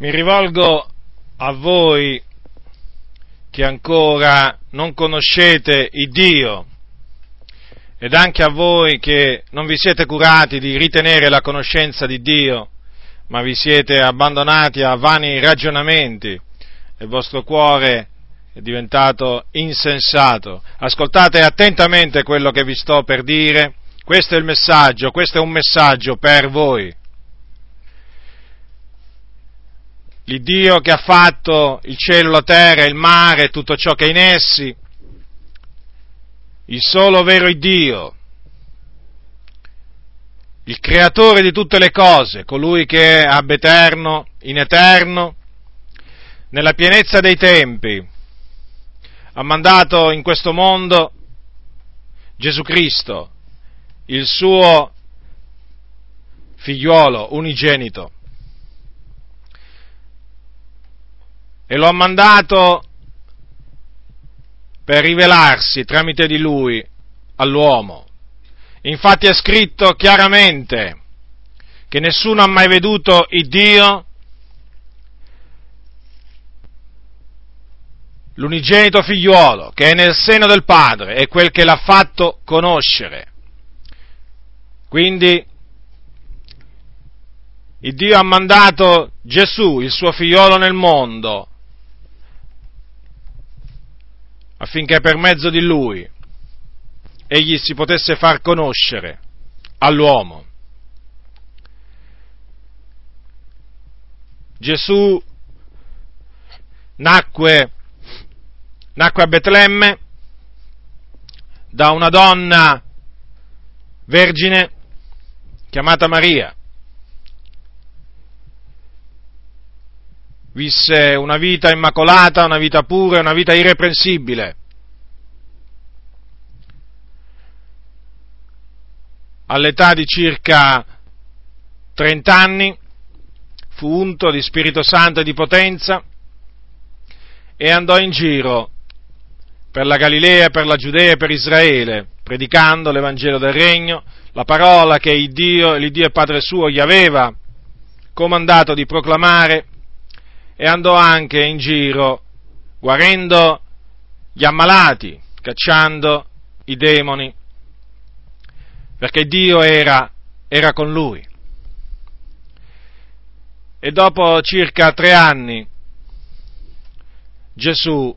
Mi rivolgo a voi che ancora non conoscete il Dio ed anche a voi che non vi siete curati di ritenere la conoscenza di Dio, ma vi siete abbandonati a vani ragionamenti e il vostro cuore è diventato insensato. Ascoltate attentamente quello che vi sto per dire. Questo è il messaggio, questo è un messaggio per voi. l'Iddio che ha fatto il cielo, la terra, il mare, tutto ciò che è in essi, il solo vero Dio, il creatore di tutte le cose, colui che ab eterno, in eterno, nella pienezza dei tempi, ha mandato in questo mondo Gesù Cristo, il suo figliuolo unigenito, e lo ha mandato per rivelarsi tramite di lui all'uomo. Infatti è scritto chiaramente che nessuno ha mai veduto il Dio, l'unigenito figliuolo che è nel seno del Padre, è quel che l'ha fatto conoscere. Quindi il Dio ha mandato Gesù, il suo figliolo nel mondo, affinché per mezzo di lui egli si potesse far conoscere all'uomo. Gesù nacque, nacque a Betlemme da una donna vergine chiamata Maria. Visse una vita immacolata, una vita pura, una vita irreprensibile. All'età di circa 30 anni fu unto di Spirito Santo e di potenza e andò in giro per la Galilea, per la Giudea e per Israele, predicando l'Evangelo del Regno, la parola che il Dio, l'Iddio e Padre suo gli aveva comandato di proclamare e andò anche in giro guarendo gli ammalati, cacciando i demoni, perché Dio era, era con lui. E dopo circa tre anni Gesù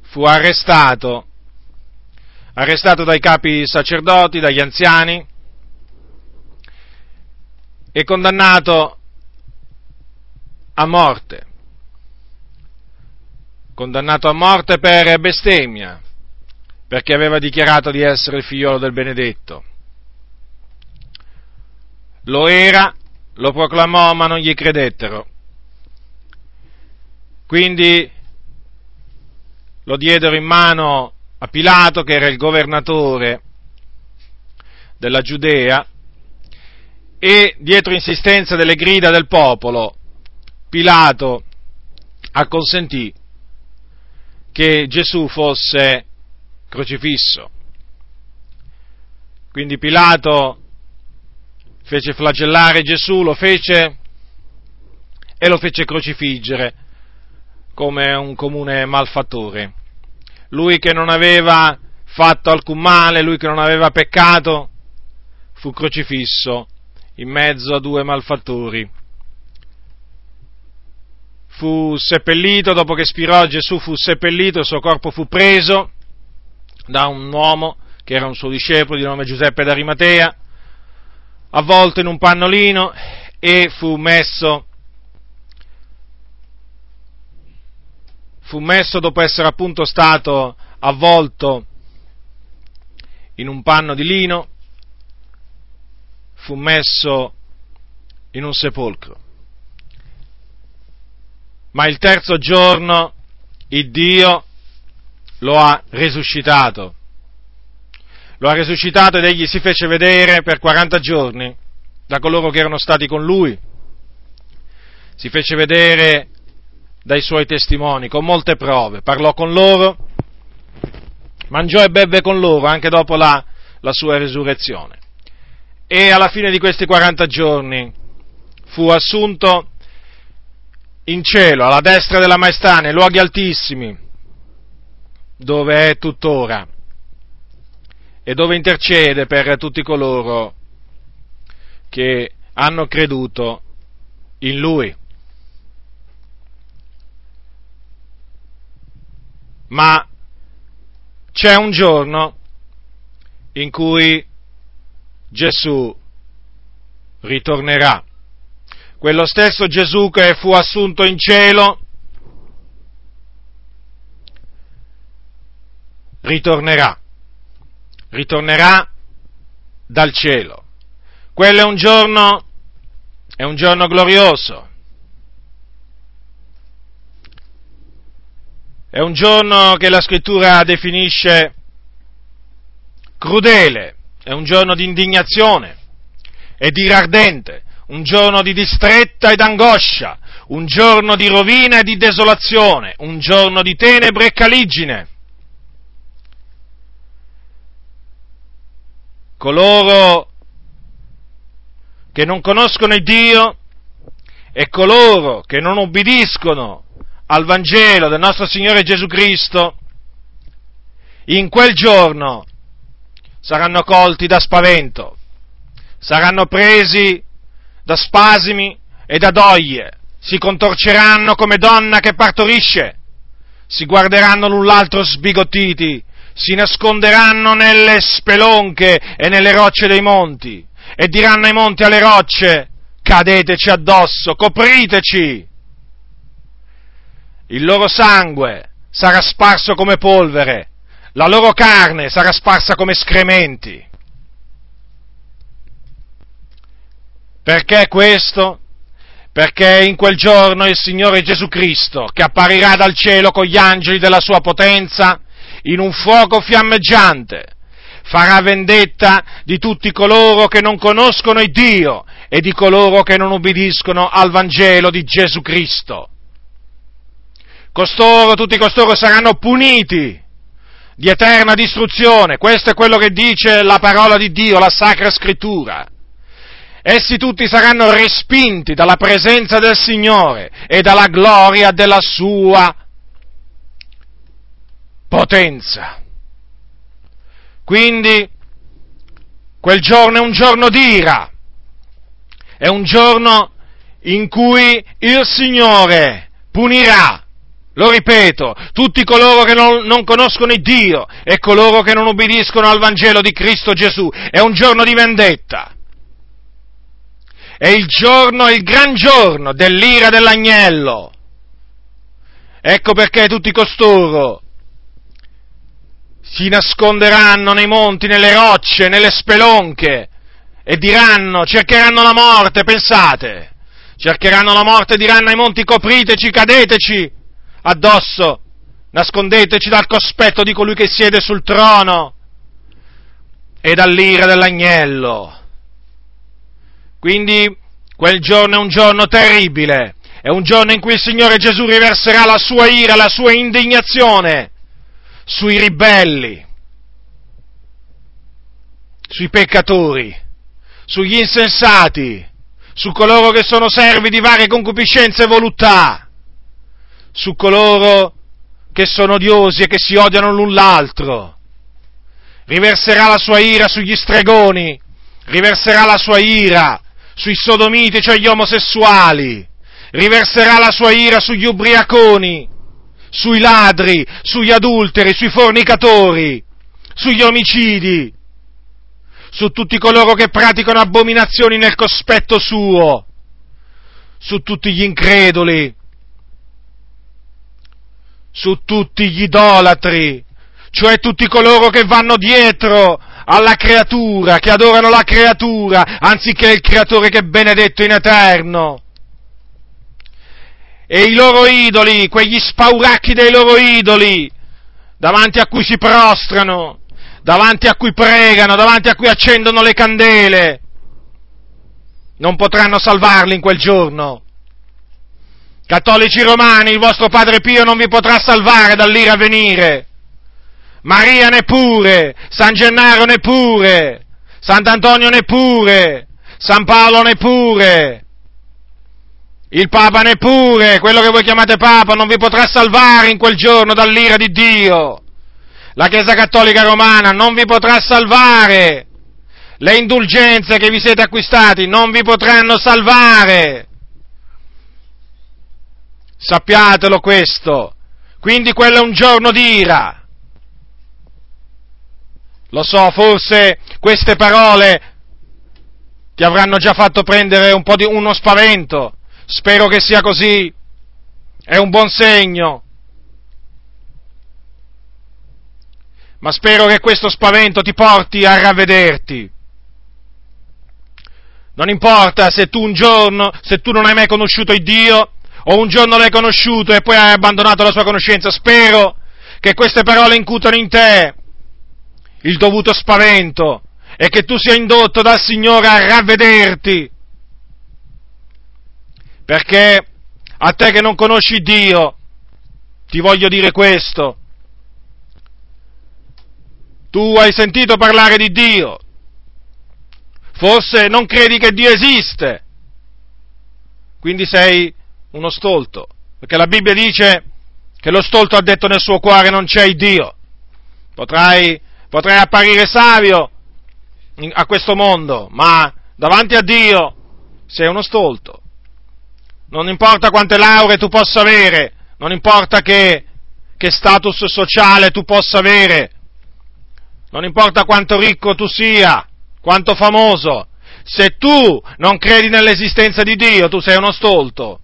fu arrestato, arrestato dai capi sacerdoti, dagli anziani e condannato a morte condannato a morte per bestemmia, perché aveva dichiarato di essere il figliolo del benedetto. Lo era, lo proclamò, ma non gli credettero. Quindi lo diedero in mano a Pilato, che era il governatore della Giudea, e dietro insistenza delle grida del popolo, Pilato acconsentì che Gesù fosse crocifisso. Quindi Pilato fece flagellare Gesù, lo fece e lo fece crocifiggere come un comune malfattore. Lui che non aveva fatto alcun male, lui che non aveva peccato, fu crocifisso in mezzo a due malfattori fu seppellito, dopo che spirò Gesù fu seppellito, il suo corpo fu preso da un uomo che era un suo discepolo di nome Giuseppe d'Arimatea, avvolto in un pannolino e fu messo, fu messo dopo essere appunto stato avvolto in un panno di lino, fu messo in un sepolcro ma il terzo giorno il Dio lo ha risuscitato. Lo ha risuscitato ed egli si fece vedere per 40 giorni da coloro che erano stati con lui. Si fece vedere dai suoi testimoni con molte prove, parlò con loro, mangiò e bevve con loro anche dopo la, la sua risurrezione. E alla fine di questi 40 giorni fu assunto in cielo, alla destra della maestà, nei luoghi altissimi, dove è tuttora e dove intercede per tutti coloro che hanno creduto in Lui. Ma c'è un giorno in cui Gesù ritornerà. Quello stesso Gesù che fu assunto in cielo ritornerà. Ritornerà dal cielo. Quello è un giorno, è un giorno glorioso. È un giorno che la scrittura definisce crudele, è un giorno di indignazione e di ardente, un giorno di distretta ed angoscia, un giorno di rovina e di desolazione, un giorno di tenebre e caligine. Coloro che non conoscono il Dio e coloro che non obbediscono al Vangelo del nostro Signore Gesù Cristo, in quel giorno saranno colti da spavento, saranno presi da spasimi e da doglie, si contorceranno come donna che partorisce, si guarderanno l'un l'altro sbigottiti, si nasconderanno nelle spelonche e nelle rocce dei monti. E diranno ai monti alle rocce, cadeteci addosso, copriteci. Il loro sangue sarà sparso come polvere, la loro carne sarà sparsa come scrementi. Perché questo? Perché in quel giorno il Signore Gesù Cristo, che apparirà dal cielo con gli angeli della sua potenza, in un fuoco fiammeggiante, farà vendetta di tutti coloro che non conoscono il Dio e di coloro che non ubbidiscono al Vangelo di Gesù Cristo. Costoro, tutti costoro saranno puniti di eterna distruzione, questo è quello che dice la parola di Dio, la Sacra Scrittura. Essi tutti saranno respinti dalla presenza del Signore e dalla gloria della sua potenza. Quindi quel giorno è un giorno d'ira, è un giorno in cui il Signore punirà, lo ripeto, tutti coloro che non, non, conoscono il Dio e coloro che non ubbidiscono al Vangelo di Cristo Gesù. È un giorno di vendetta. È il giorno, il gran giorno dell'ira dell'agnello. Ecco perché tutti costoro si nasconderanno nei monti, nelle rocce, nelle spelonche e diranno, cercheranno la morte, pensate, cercheranno la morte e diranno ai monti copriteci, cadeteci addosso, nascondeteci dal cospetto di colui che siede sul trono e dall'ira dell'agnello. Quindi quel giorno è un giorno terribile, è un giorno in cui il Signore Gesù riverserà la sua ira, la sua indignazione sui ribelli, sui peccatori, sugli insensati, su coloro che sono servi di varie concupiscenze e voluttà, su coloro che sono odiosi e che si odiano l'un l'altro. Riverserà la sua ira sugli stregoni, riverserà la sua ira sui sodomiti, cioè gli omosessuali, riverserà la sua ira sugli ubriaconi, sui ladri, sugli adulteri, sui fornicatori, sugli omicidi, su tutti coloro che praticano abominazioni nel cospetto suo, su tutti gli increduli, su tutti gli idolatri, cioè tutti coloro che vanno dietro alla creatura, che adorano la creatura, anziché il creatore che è benedetto in eterno e i loro idoli, quegli spauracchi dei loro idoli, davanti a cui si prostrano, davanti a cui pregano, davanti a cui accendono le candele, non potranno salvarli in quel giorno. Cattolici romani, il vostro Padre Pio non vi potrà salvare dall'ira a venire. Maria neppure, San Gennaro neppure, Sant'Antonio neppure, San Paolo neppure, Il Papa neppure, quello che voi chiamate Papa, non vi potrà salvare in quel giorno dall'ira di Dio. La Chiesa Cattolica Romana non vi potrà salvare. Le indulgenze che vi siete acquistati non vi potranno salvare. Sappiatelo questo. Quindi quello è un giorno di ira. Lo so, forse queste parole ti avranno già fatto prendere un po' di uno spavento. Spero che sia così. È un buon segno. Ma spero che questo spavento ti porti a ravvederti. Non importa se tu un giorno, se tu non hai mai conosciuto il Dio, o un giorno l'hai conosciuto e poi hai abbandonato la sua conoscenza, spero che queste parole incutano in te il dovuto spavento e che tu sia indotto dal Signore a ravvederti. Perché a te che non conosci Dio, ti voglio dire questo. Tu hai sentito parlare di Dio, forse non credi che Dio esiste, quindi sei uno stolto, perché la Bibbia dice che lo stolto ha detto nel suo cuore non c'è Dio. Potrai, potrai apparire savio a questo mondo, ma davanti a Dio sei uno stolto. Non importa quante lauree tu possa avere, non importa che, che status sociale tu possa avere, non importa quanto ricco tu sia, quanto famoso, se tu non credi nell'esistenza di Dio, tu sei uno stolto.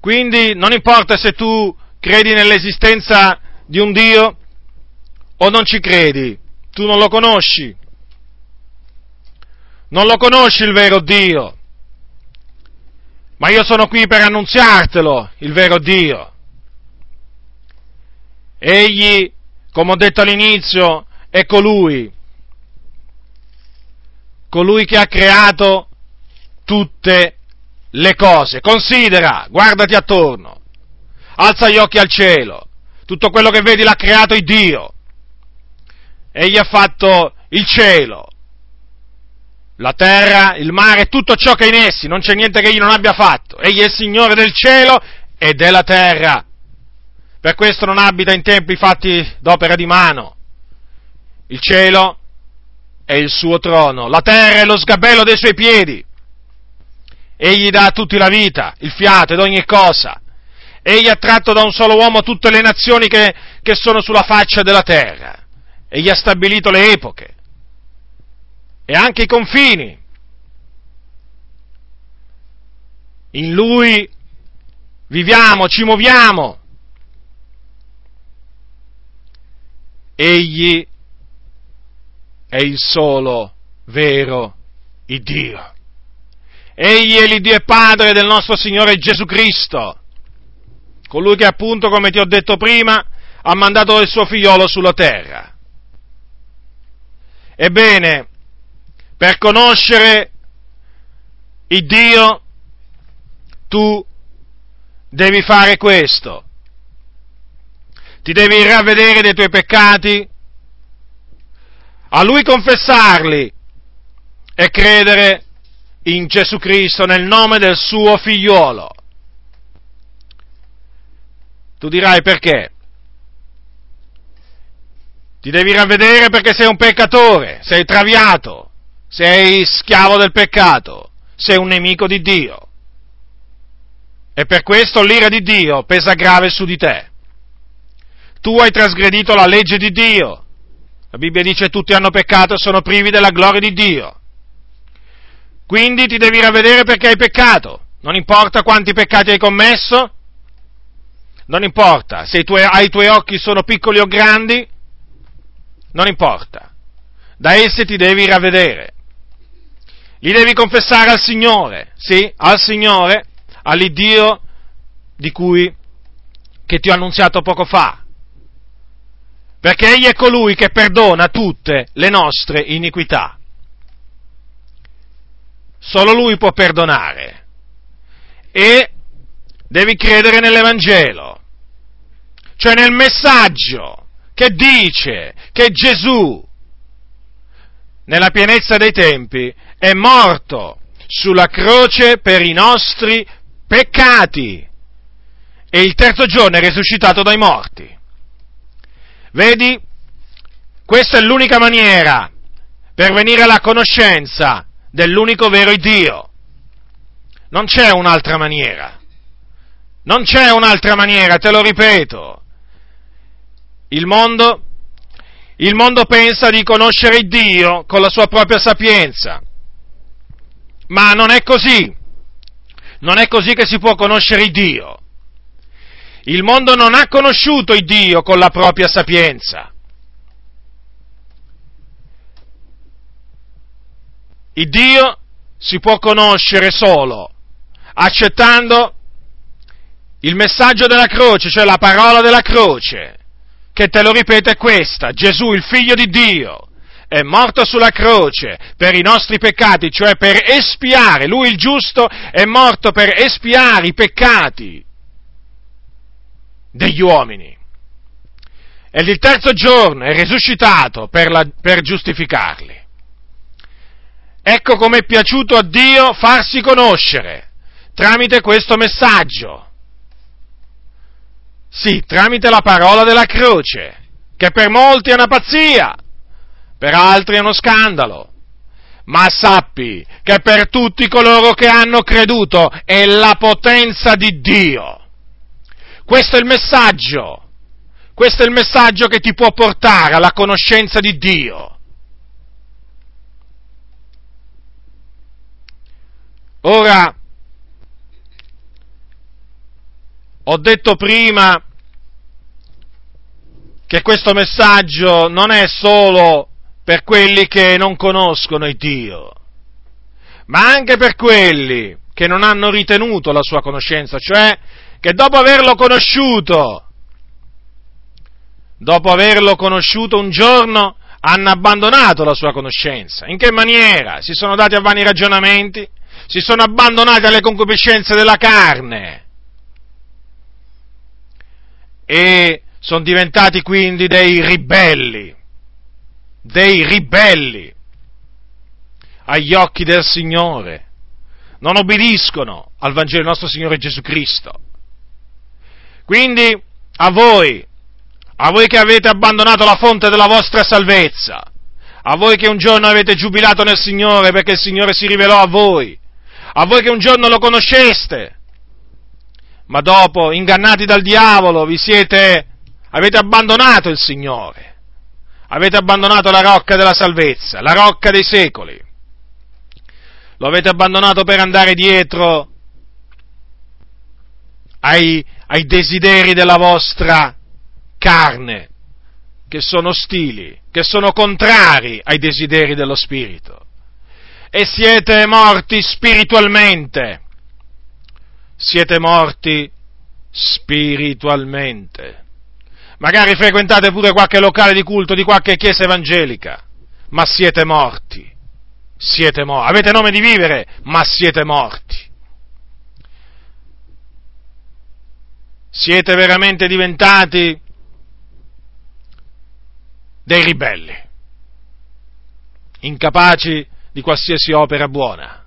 Quindi non importa se tu credi nell'esistenza di un Dio o non ci credi, tu non lo conosci. Non lo conosci il vero Dio. Ma io sono qui per annunziartelo, il vero Dio. Egli, come ho detto all'inizio, è colui, colui che ha creato tutte le cose. Considera, guardati attorno, alza gli occhi al cielo, tutto quello che vedi l'ha creato il Dio. Egli ha fatto il cielo, la terra, il mare, tutto ciò che è in essi, non c'è niente che egli non abbia fatto. Egli è il Signore del cielo e della terra. Per questo non abita in tempi fatti d'opera di mano. Il cielo è il suo trono, la terra è lo sgabello dei suoi piedi. Egli dà a tutti la vita, il fiato ed ogni cosa. Egli ha tratto da un solo uomo tutte le nazioni che, che sono sulla faccia della terra. Egli ha stabilito le epoche e anche i confini. In Lui viviamo, ci muoviamo. Egli è il solo vero Dio. Egli è l'Iddio e Padre del nostro Signore Gesù Cristo, colui che appunto, come ti ho detto prima, ha mandato il suo figliolo sulla terra. Ebbene, per conoscere il Dio tu devi fare questo. Ti devi ravvedere dei tuoi peccati, a Lui confessarli e credere in Gesù Cristo nel nome del suo figliuolo. Tu dirai perché? Ti devi ravvedere perché sei un peccatore, sei traviato, sei schiavo del peccato, sei un nemico di Dio. E per questo l'ira di Dio pesa grave su di te. Tu hai trasgredito la legge di Dio. La Bibbia dice tutti hanno peccato e sono privi della gloria di Dio. Quindi ti devi ravvedere perché hai peccato. Non importa quanti peccati hai commesso, non importa se i tuoi, ai tuoi occhi sono piccoli o grandi, non importa. Da essi ti devi ravvedere. Li devi confessare al Signore, sì, al Signore, all'Iddio di cui che ti ho annunziato poco fa. Perché Egli è colui che perdona tutte le nostre iniquità. Solo Lui può perdonare. E devi credere nell'Evangelo, cioè nel messaggio che dice che Gesù, nella pienezza dei tempi, è morto sulla croce per i nostri peccati e il terzo giorno è risuscitato dai morti. Vedi? Questa è l'unica maniera per venire alla conoscenza dell'unico vero Dio. Non c'è un'altra maniera. Non c'è un'altra maniera, te lo ripeto. Il mondo, il mondo pensa di conoscere Dio con la sua propria sapienza. Ma non è così. Non è così che si può conoscere Dio. Il mondo non ha conosciuto Dio con la propria sapienza. Il Dio si può conoscere solo accettando il messaggio della croce, cioè la parola della croce, che te lo ripeto è questa, Gesù il figlio di Dio è morto sulla croce per i nostri peccati, cioè per espiare, lui il giusto è morto per espiare i peccati degli uomini. E il terzo giorno è risuscitato per, la, per giustificarli. Ecco come è piaciuto a Dio farsi conoscere tramite questo messaggio. Sì, tramite la parola della croce, che per molti è una pazzia, per altri è uno scandalo. Ma sappi che per tutti coloro che hanno creduto è la potenza di Dio. Questo è il messaggio. Questo è il messaggio che ti può portare alla conoscenza di Dio. Ora, ho detto prima che questo messaggio non è solo per quelli che non conoscono il Dio, ma anche per quelli che non hanno ritenuto la sua conoscenza, cioè che dopo averlo conosciuto, dopo averlo conosciuto un giorno, hanno abbandonato la sua conoscenza. In che maniera? Si sono dati a vani ragionamenti, si sono abbandonati alle concupiscenze della carne e sono diventati quindi dei ribelli, dei ribelli agli occhi del Signore. Non obbediscono al Vangelo del nostro Signore Gesù Cristo. Quindi a voi, a voi che avete abbandonato la fonte della vostra salvezza, a voi che un giorno avete giubilato nel Signore perché il Signore si rivelò a voi, a voi che un giorno lo conosceste, ma dopo, ingannati dal diavolo, vi siete, avete abbandonato il Signore, avete abbandonato la rocca della salvezza, la rocca dei secoli, lo avete abbandonato per andare dietro ai, ai desideri della vostra carne, che sono ostili, che sono contrari ai desideri dello Spirito e siete morti spiritualmente. Siete morti spiritualmente. Magari frequentate pure qualche locale di culto di qualche chiesa evangelica, ma siete morti. Siete morti. Avete nome di vivere, ma siete morti. Siete veramente diventati dei ribelli, incapaci di qualsiasi opera buona.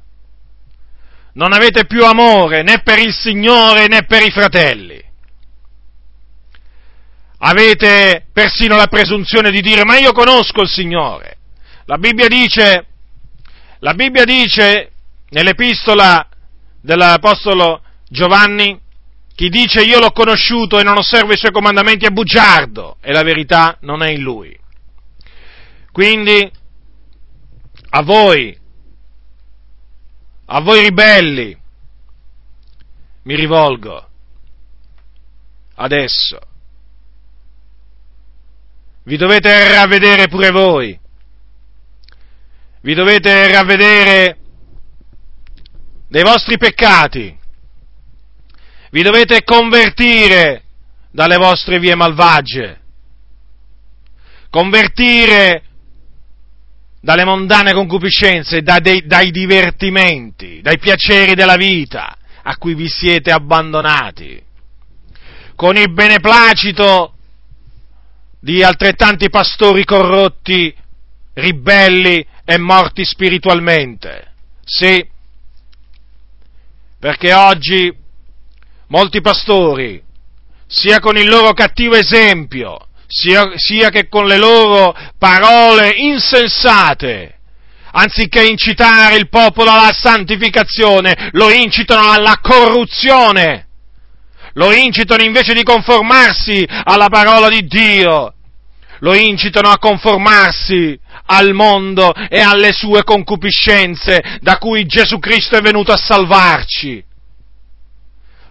Non avete più amore né per il Signore né per i fratelli. Avete persino la presunzione di dire ma io conosco il Signore. La Bibbia dice, la Bibbia dice nell'epistola dell'Apostolo Giovanni, chi dice io l'ho conosciuto e non osservo i suoi comandamenti è bugiardo e la verità non è in lui. Quindi a voi, a voi ribelli, mi rivolgo adesso. Vi dovete ravvedere pure voi. Vi dovete ravvedere dei vostri peccati. Vi dovete convertire dalle vostre vie malvagie. Convertire dalle mondane concupiscenze, da dei, dai divertimenti, dai piaceri della vita a cui vi siete abbandonati, con il beneplacito di altrettanti pastori corrotti, ribelli e morti spiritualmente. Sì, perché oggi molti pastori, sia con il loro cattivo esempio, sia, sia che con le loro parole insensate, anziché incitare il popolo alla santificazione, lo incitano alla corruzione, lo incitano invece di conformarsi alla parola di Dio, lo incitano a conformarsi al mondo e alle sue concupiscenze da cui Gesù Cristo è venuto a salvarci.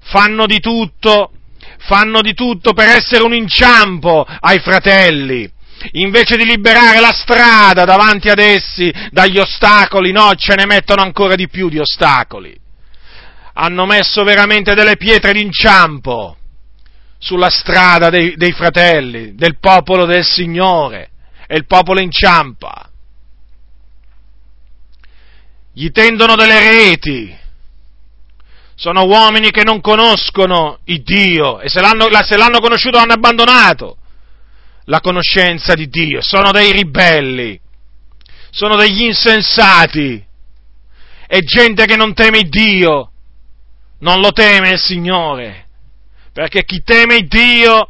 Fanno di tutto, fanno di tutto per essere un inciampo ai fratelli. Invece di liberare la strada davanti ad essi dagli ostacoli, no, ce ne mettono ancora di più di ostacoli. Hanno messo veramente delle pietre d'inciampo sulla strada dei, dei fratelli, del popolo del Signore e il popolo inciampa. Gli tendono delle reti. Sono uomini che non conoscono il Dio e se l'hanno, se l'hanno conosciuto hanno abbandonato la conoscenza di Dio. Sono dei ribelli, sono degli insensati. È gente che non teme Dio, non lo teme il Signore. Perché chi teme Dio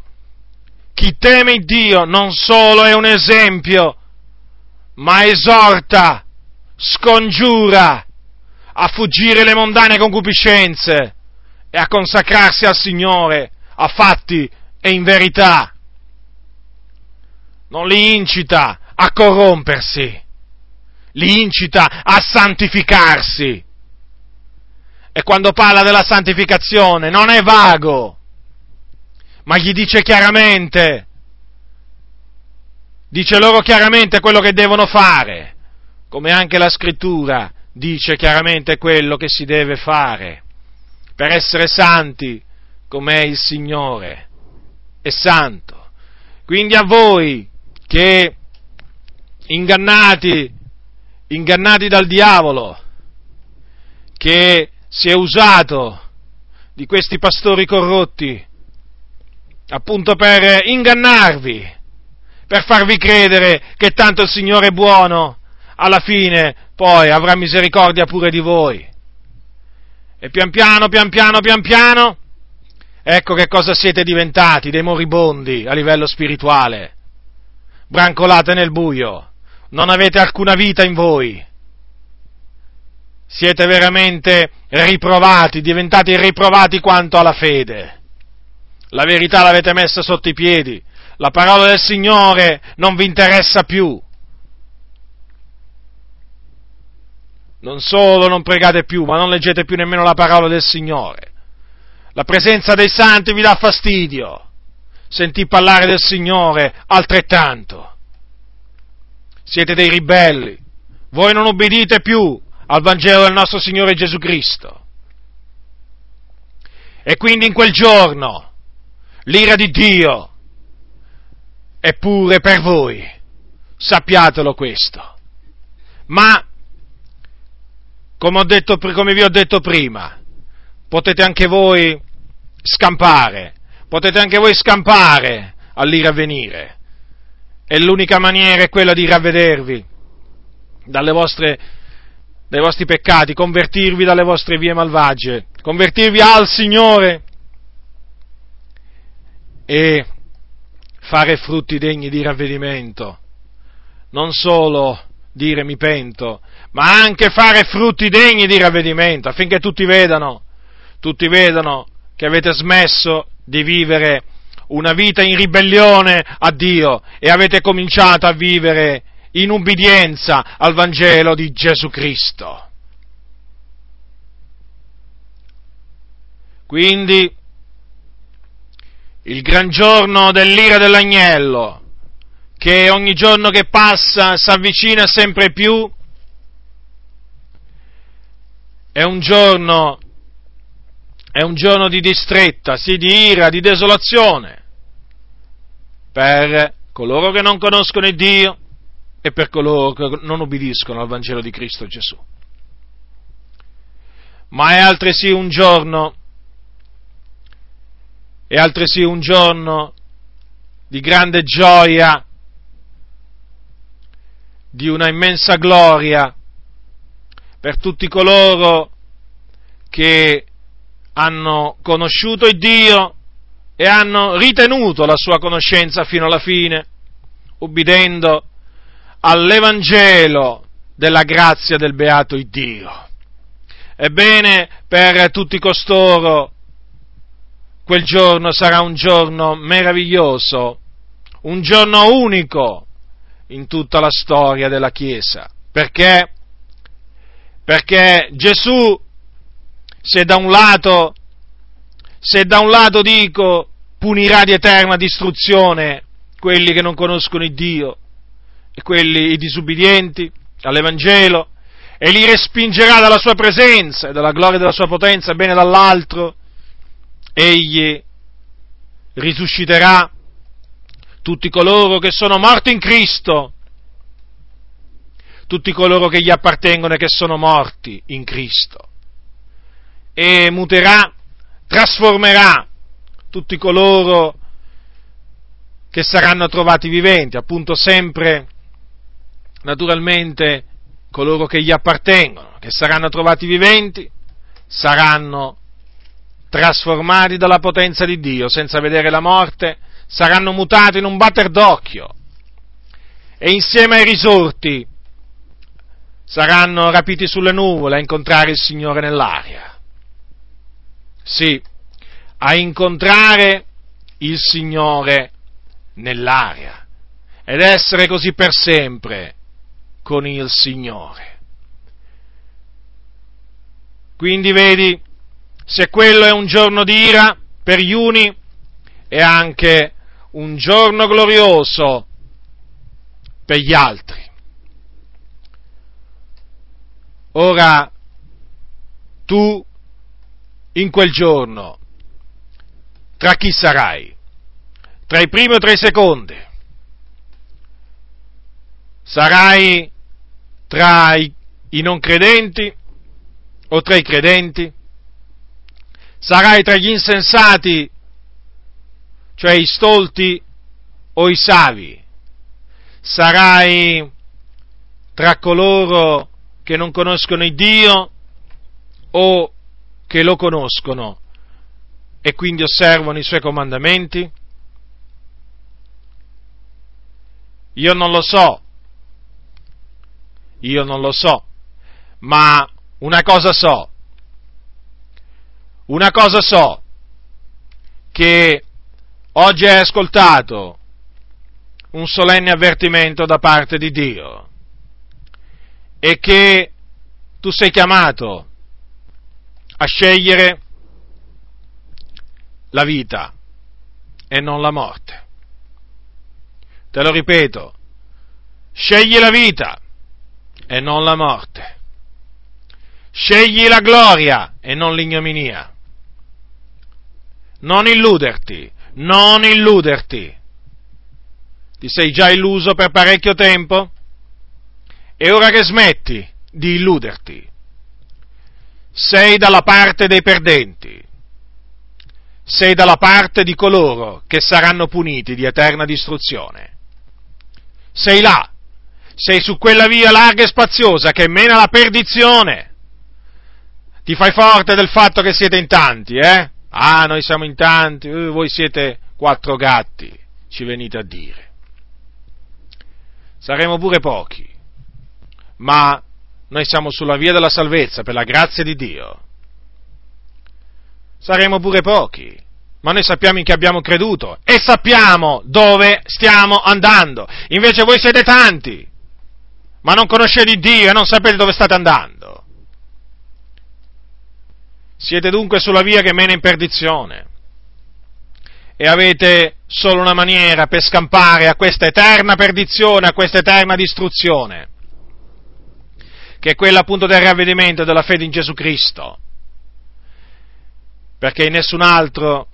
chi teme Dio non solo è un esempio, ma esorta, scongiura a fuggire le mondane concupiscenze e a consacrarsi al Signore a fatti e in verità. Non li incita a corrompersi, li incita a santificarsi. E quando parla della santificazione non è vago, ma gli dice chiaramente, dice loro chiaramente quello che devono fare, come anche la scrittura dice chiaramente quello che si deve fare per essere santi come il Signore, è santo. Quindi a voi che ingannati, ingannati dal diavolo, che si è usato di questi pastori corrotti appunto per ingannarvi, per farvi credere che tanto il Signore è buono, alla fine poi avrà misericordia pure di voi. E pian piano, pian piano, pian piano, ecco che cosa siete diventati, dei moribondi a livello spirituale. Brancolate nel buio, non avete alcuna vita in voi. Siete veramente riprovati, diventati riprovati quanto alla fede la verità l'avete messa sotto i piedi, la parola del Signore non vi interessa più. Non solo non pregate più, ma non leggete più nemmeno la parola del Signore. La presenza dei santi vi dà fastidio. Sentì parlare del Signore altrettanto. Siete dei ribelli. Voi non obbedite più al Vangelo del nostro Signore Gesù Cristo. E quindi in quel giorno l'ira di Dio è pure per voi, sappiatelo questo. Ma, come, ho detto, come vi ho detto prima, potete anche voi scampare, potete anche voi scampare all'ira a venire. E l'unica maniera è quella di ravvedervi dalle vostre, dai vostri peccati, convertirvi dalle vostre vie malvagie, convertirvi al Signore e fare frutti degni di ravvedimento. Non solo dire mi pento, ma anche fare frutti degni di ravvedimento, affinché tutti vedano, tutti vedano che avete smesso di vivere una vita in ribellione a Dio e avete cominciato a vivere in ubbidienza al Vangelo di Gesù Cristo. Quindi il gran giorno dell'ira dell'agnello, che ogni giorno che passa si avvicina sempre più, è un giorno, è un giorno di distretta, sì, di ira, di desolazione, per coloro che non conoscono il Dio e per coloro che non ubbidiscono al Vangelo di Cristo Gesù. Ma è altresì un giorno è altresì un giorno di grande gioia, di una immensa gloria per tutti coloro che hanno conosciuto il Dio e hanno ritenuto la sua conoscenza fino alla fine, ubbidendo all'Evangelo della grazia del beato Dio. Ebbene, per tutti costoro quel giorno sarà un giorno meraviglioso, un giorno unico in tutta la storia della Chiesa. Perché? Perché Gesù, se da un lato, se da un lato dico, punirà di eterna distruzione quelli che non conoscono il Dio quelli i disubbidienti all'Evangelo, e li respingerà dalla sua presenza e dalla gloria della sua potenza, bene dall'altro, egli risusciterà tutti coloro che sono morti in Cristo, tutti coloro che gli appartengono e che sono morti in Cristo, e muterà, trasformerà tutti coloro che saranno trovati viventi, appunto sempre, naturalmente, coloro che gli appartengono, che saranno trovati viventi, saranno trasformati dalla potenza di Dio senza vedere la morte, saranno mutati in un batter d'occhio e insieme ai risorti saranno rapiti sulle nuvole a incontrare il Signore nell'aria. Sì, a incontrare il Signore nell'aria ed essere così per sempre con il Signore. Quindi vedi, se quello è un giorno di ira per gli uni, è anche un giorno glorioso per gli altri. Ora, tu in quel giorno, tra chi sarai? Tra i primi o tra i secondi? Sarai tra i, i non credenti o tra i credenti? Sarai tra gli insensati, cioè i stolti o i savi? Sarai tra coloro che non conoscono il Dio o che lo conoscono e quindi osservano i suoi comandamenti? Io non lo so, io non lo so, ma una cosa so, una cosa so, che oggi hai ascoltato un solenne avvertimento da parte di Dio e che tu sei chiamato a scegliere la vita e non la morte. Te lo ripeto, scegli la vita e non la morte. Scegli la gloria e non l'ignominia. Non illuderti, non illuderti. Ti sei già illuso per parecchio tempo? E ora che smetti di illuderti, sei dalla parte dei perdenti, sei dalla parte di coloro che saranno puniti di eterna distruzione. Sei là, sei su quella via larga e spaziosa che mena alla perdizione. Ti fai forte del fatto che siete in tanti, eh? Ah, noi siamo in tanti, eh, voi siete quattro gatti, ci venite a dire. Saremo pure pochi, ma noi siamo sulla via della salvezza per la grazia di Dio. Saremo pure pochi, ma noi sappiamo in chi abbiamo creduto e sappiamo dove stiamo andando. Invece voi siete tanti ma non conoscete Dio e non sapete dove state andando. Siete dunque sulla via che mena in perdizione e avete solo una maniera per scampare a questa eterna perdizione, a questa eterna distruzione, che è quella appunto del ravvedimento e della fede in Gesù Cristo. Perché in nessun altro,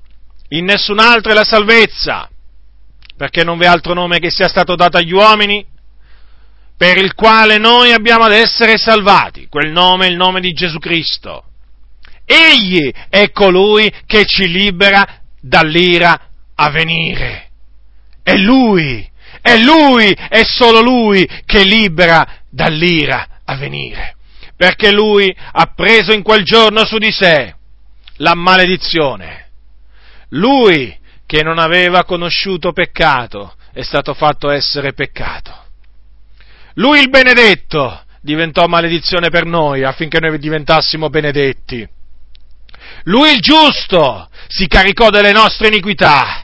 in nessun altro è la salvezza, perché non v'è altro nome che sia stato dato agli uomini per il quale noi abbiamo ad essere salvati. Quel nome è il nome di Gesù Cristo. Egli è colui che ci libera dall'ira a venire. È Lui, è Lui, è solo Lui che libera dall'ira a venire. Perché Lui ha preso in quel giorno su di sé la maledizione. Lui che non aveva conosciuto peccato è stato fatto essere peccato. Lui il benedetto diventò maledizione per noi affinché noi diventassimo benedetti. Lui il giusto si caricò delle nostre iniquità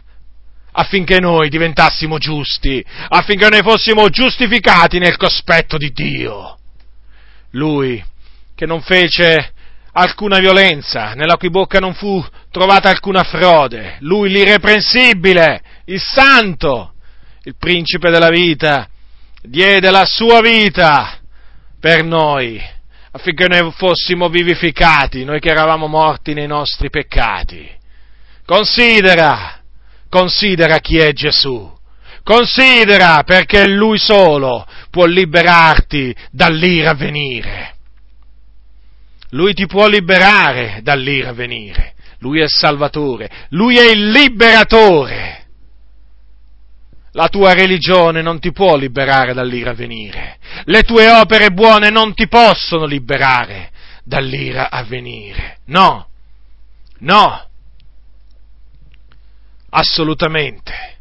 affinché noi diventassimo giusti, affinché noi fossimo giustificati nel cospetto di Dio. Lui che non fece alcuna violenza, nella cui bocca non fu trovata alcuna frode, lui l'irreprensibile, il santo, il principe della vita, diede la sua vita per noi, affinché noi fossimo vivificati, noi che eravamo morti nei nostri peccati. Considera, considera chi è Gesù. Considera perché Lui solo può liberarti dall'ira a venire. Lui ti può liberare dall'ira a venire. Lui è il Salvatore. Lui è il liberatore. La tua religione non ti può liberare dall'ira a venire. Le tue opere buone non ti possono liberare dall'ira a venire. No, no, assolutamente.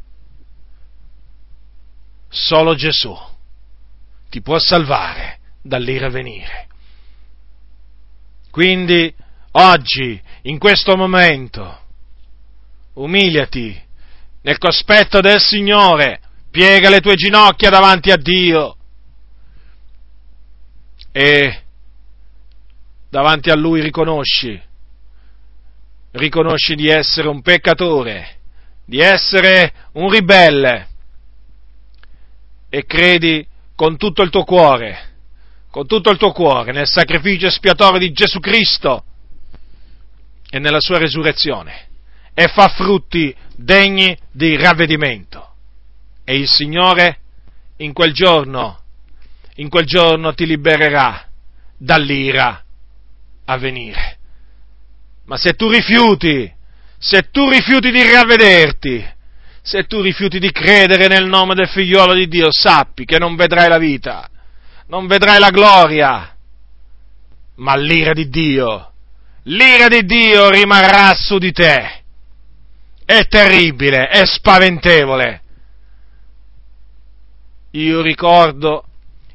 Solo Gesù ti può salvare dall'ira a venire. Quindi, oggi, in questo momento, umiliati nel cospetto del Signore, piega le tue ginocchia davanti a Dio. E davanti a Lui riconosci, riconosci di essere un peccatore, di essere un ribelle. E credi con tutto il tuo cuore, con tutto il tuo cuore nel sacrificio espiatorio di Gesù Cristo e nella sua resurrezione e fa frutti degni di ravvedimento. E il Signore in quel giorno, in quel giorno ti libererà dall'ira a venire. Ma se tu rifiuti, se tu rifiuti di ravvederti, se tu rifiuti di credere nel nome del figliuolo di Dio, sappi che non vedrai la vita, non vedrai la gloria, ma l'ira di Dio, l'ira di Dio rimarrà su di te è terribile, è spaventevole. Io ricordo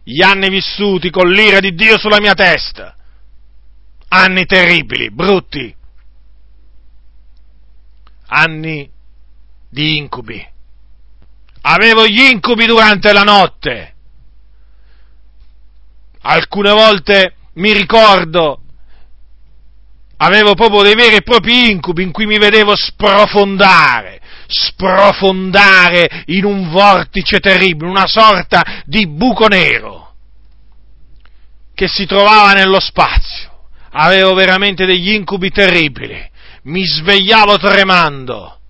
gli anni vissuti con l'ira di Dio sulla mia testa. Anni terribili, brutti. Anni di incubi. Avevo gli incubi durante la notte. Alcune volte mi ricordo avevo proprio dei veri e propri incubi in cui mi vedevo sprofondare, sprofondare in un vortice terribile, una sorta di buco nero che si trovava nello spazio. Avevo veramente degli incubi terribili, mi svegliavo tremando,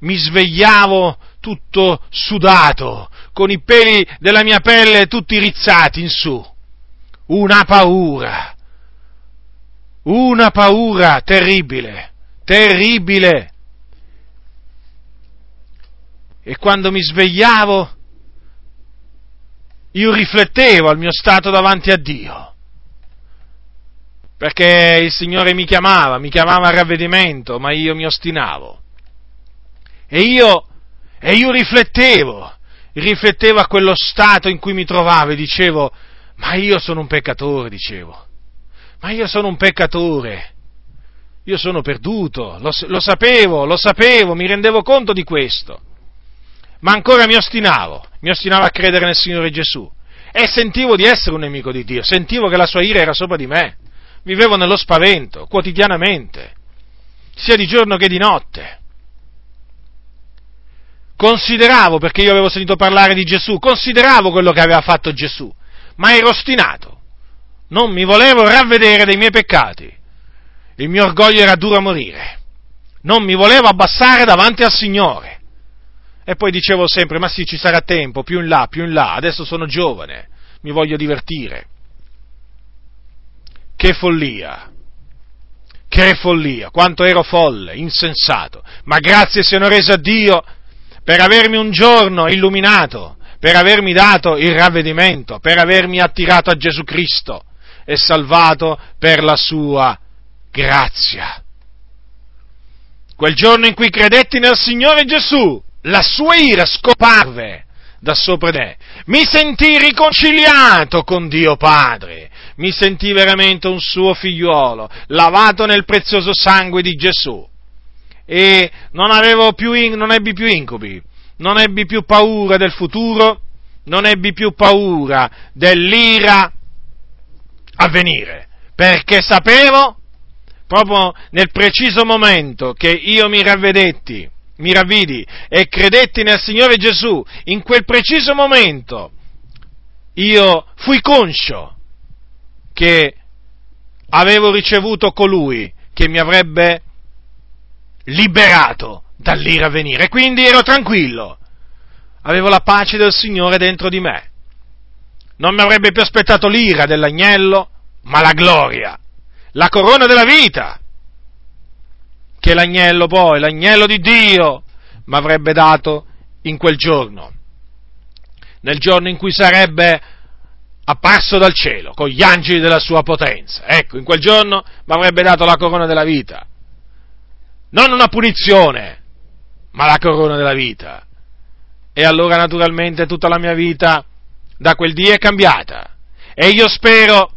mi svegliavo tutto sudato, con i peli della mia pelle tutti rizzati in su. Una paura, una paura terribile, terribile. E quando mi svegliavo, io riflettevo al mio stato davanti a Dio. Perché il Signore mi chiamava, mi chiamava a ravvedimento, ma io mi ostinavo. E io, e io riflettevo, riflettevo a quello stato in cui mi trovavo e dicevo, ma io sono un peccatore, dicevo ma io sono un peccatore, io sono perduto, lo, lo sapevo, lo sapevo, mi rendevo conto di questo, ma ancora mi ostinavo, mi ostinavo a credere nel Signore Gesù. E sentivo di essere un nemico di Dio, sentivo che la sua ira era sopra di me, vivevo nello spavento, quotidianamente, sia di giorno che di notte. Consideravo, perché io avevo sentito parlare di Gesù, consideravo quello che aveva fatto Gesù, ma ero ostinato non mi volevo ravvedere dei miei peccati. Il mio orgoglio era duro a morire. Non mi volevo abbassare davanti al Signore. E poi dicevo sempre, ma sì, ci sarà tempo, più in là, più in là, adesso sono giovane, mi voglio divertire. Che follia! Che follia! Quanto ero folle, insensato! Ma grazie siano rese a Dio per avermi un giorno illuminato, per avermi dato il ravvedimento, per avermi attirato a Gesù Cristo e salvato per la sua grazia. quel giorno in cui credetti nel Signore Gesù, la sua ira scomparve da sopra di me. Mi sentii riconciliato con Dio Padre, mi sentii veramente un suo figliuolo, lavato nel prezioso sangue di Gesù. E non, più, non ebbi più incubi, non ebbi più paura del futuro, non ebbi più paura dell'ira a venire, perché sapevo, proprio nel preciso momento che io mi ravvedetti, mi ravvidi e credetti nel Signore Gesù, in quel preciso momento io fui conscio che avevo ricevuto colui che mi avrebbe liberato dall'ira a venire, quindi ero tranquillo, avevo la pace del Signore dentro di me. Non mi avrebbe più aspettato l'ira dell'agnello, ma la gloria, la corona della vita, che l'agnello poi, l'agnello di Dio, mi avrebbe dato in quel giorno, nel giorno in cui sarebbe apparso dal cielo con gli angeli della sua potenza. Ecco, in quel giorno mi avrebbe dato la corona della vita. Non una punizione, ma la corona della vita. E allora naturalmente tutta la mia vita da quel dì è cambiata. E io spero,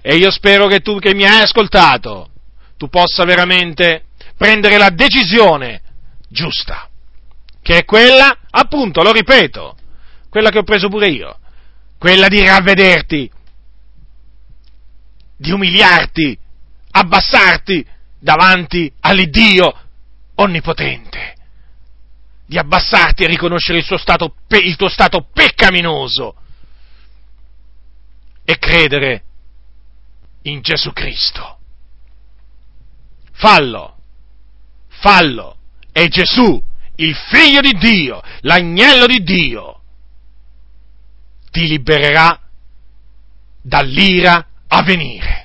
e io spero che tu che mi hai ascoltato, tu possa veramente prendere la decisione giusta, che è quella, appunto, lo ripeto, quella che ho preso pure io, quella di ravvederti, di umiliarti, abbassarti davanti all'Iddio onnipotente, di abbassarti a riconoscere il, stato, il tuo stato peccaminoso e credere in Gesù Cristo. Fallo, fallo, è Gesù, il figlio di Dio, l'agnello di Dio, ti libererà dall'ira a venire.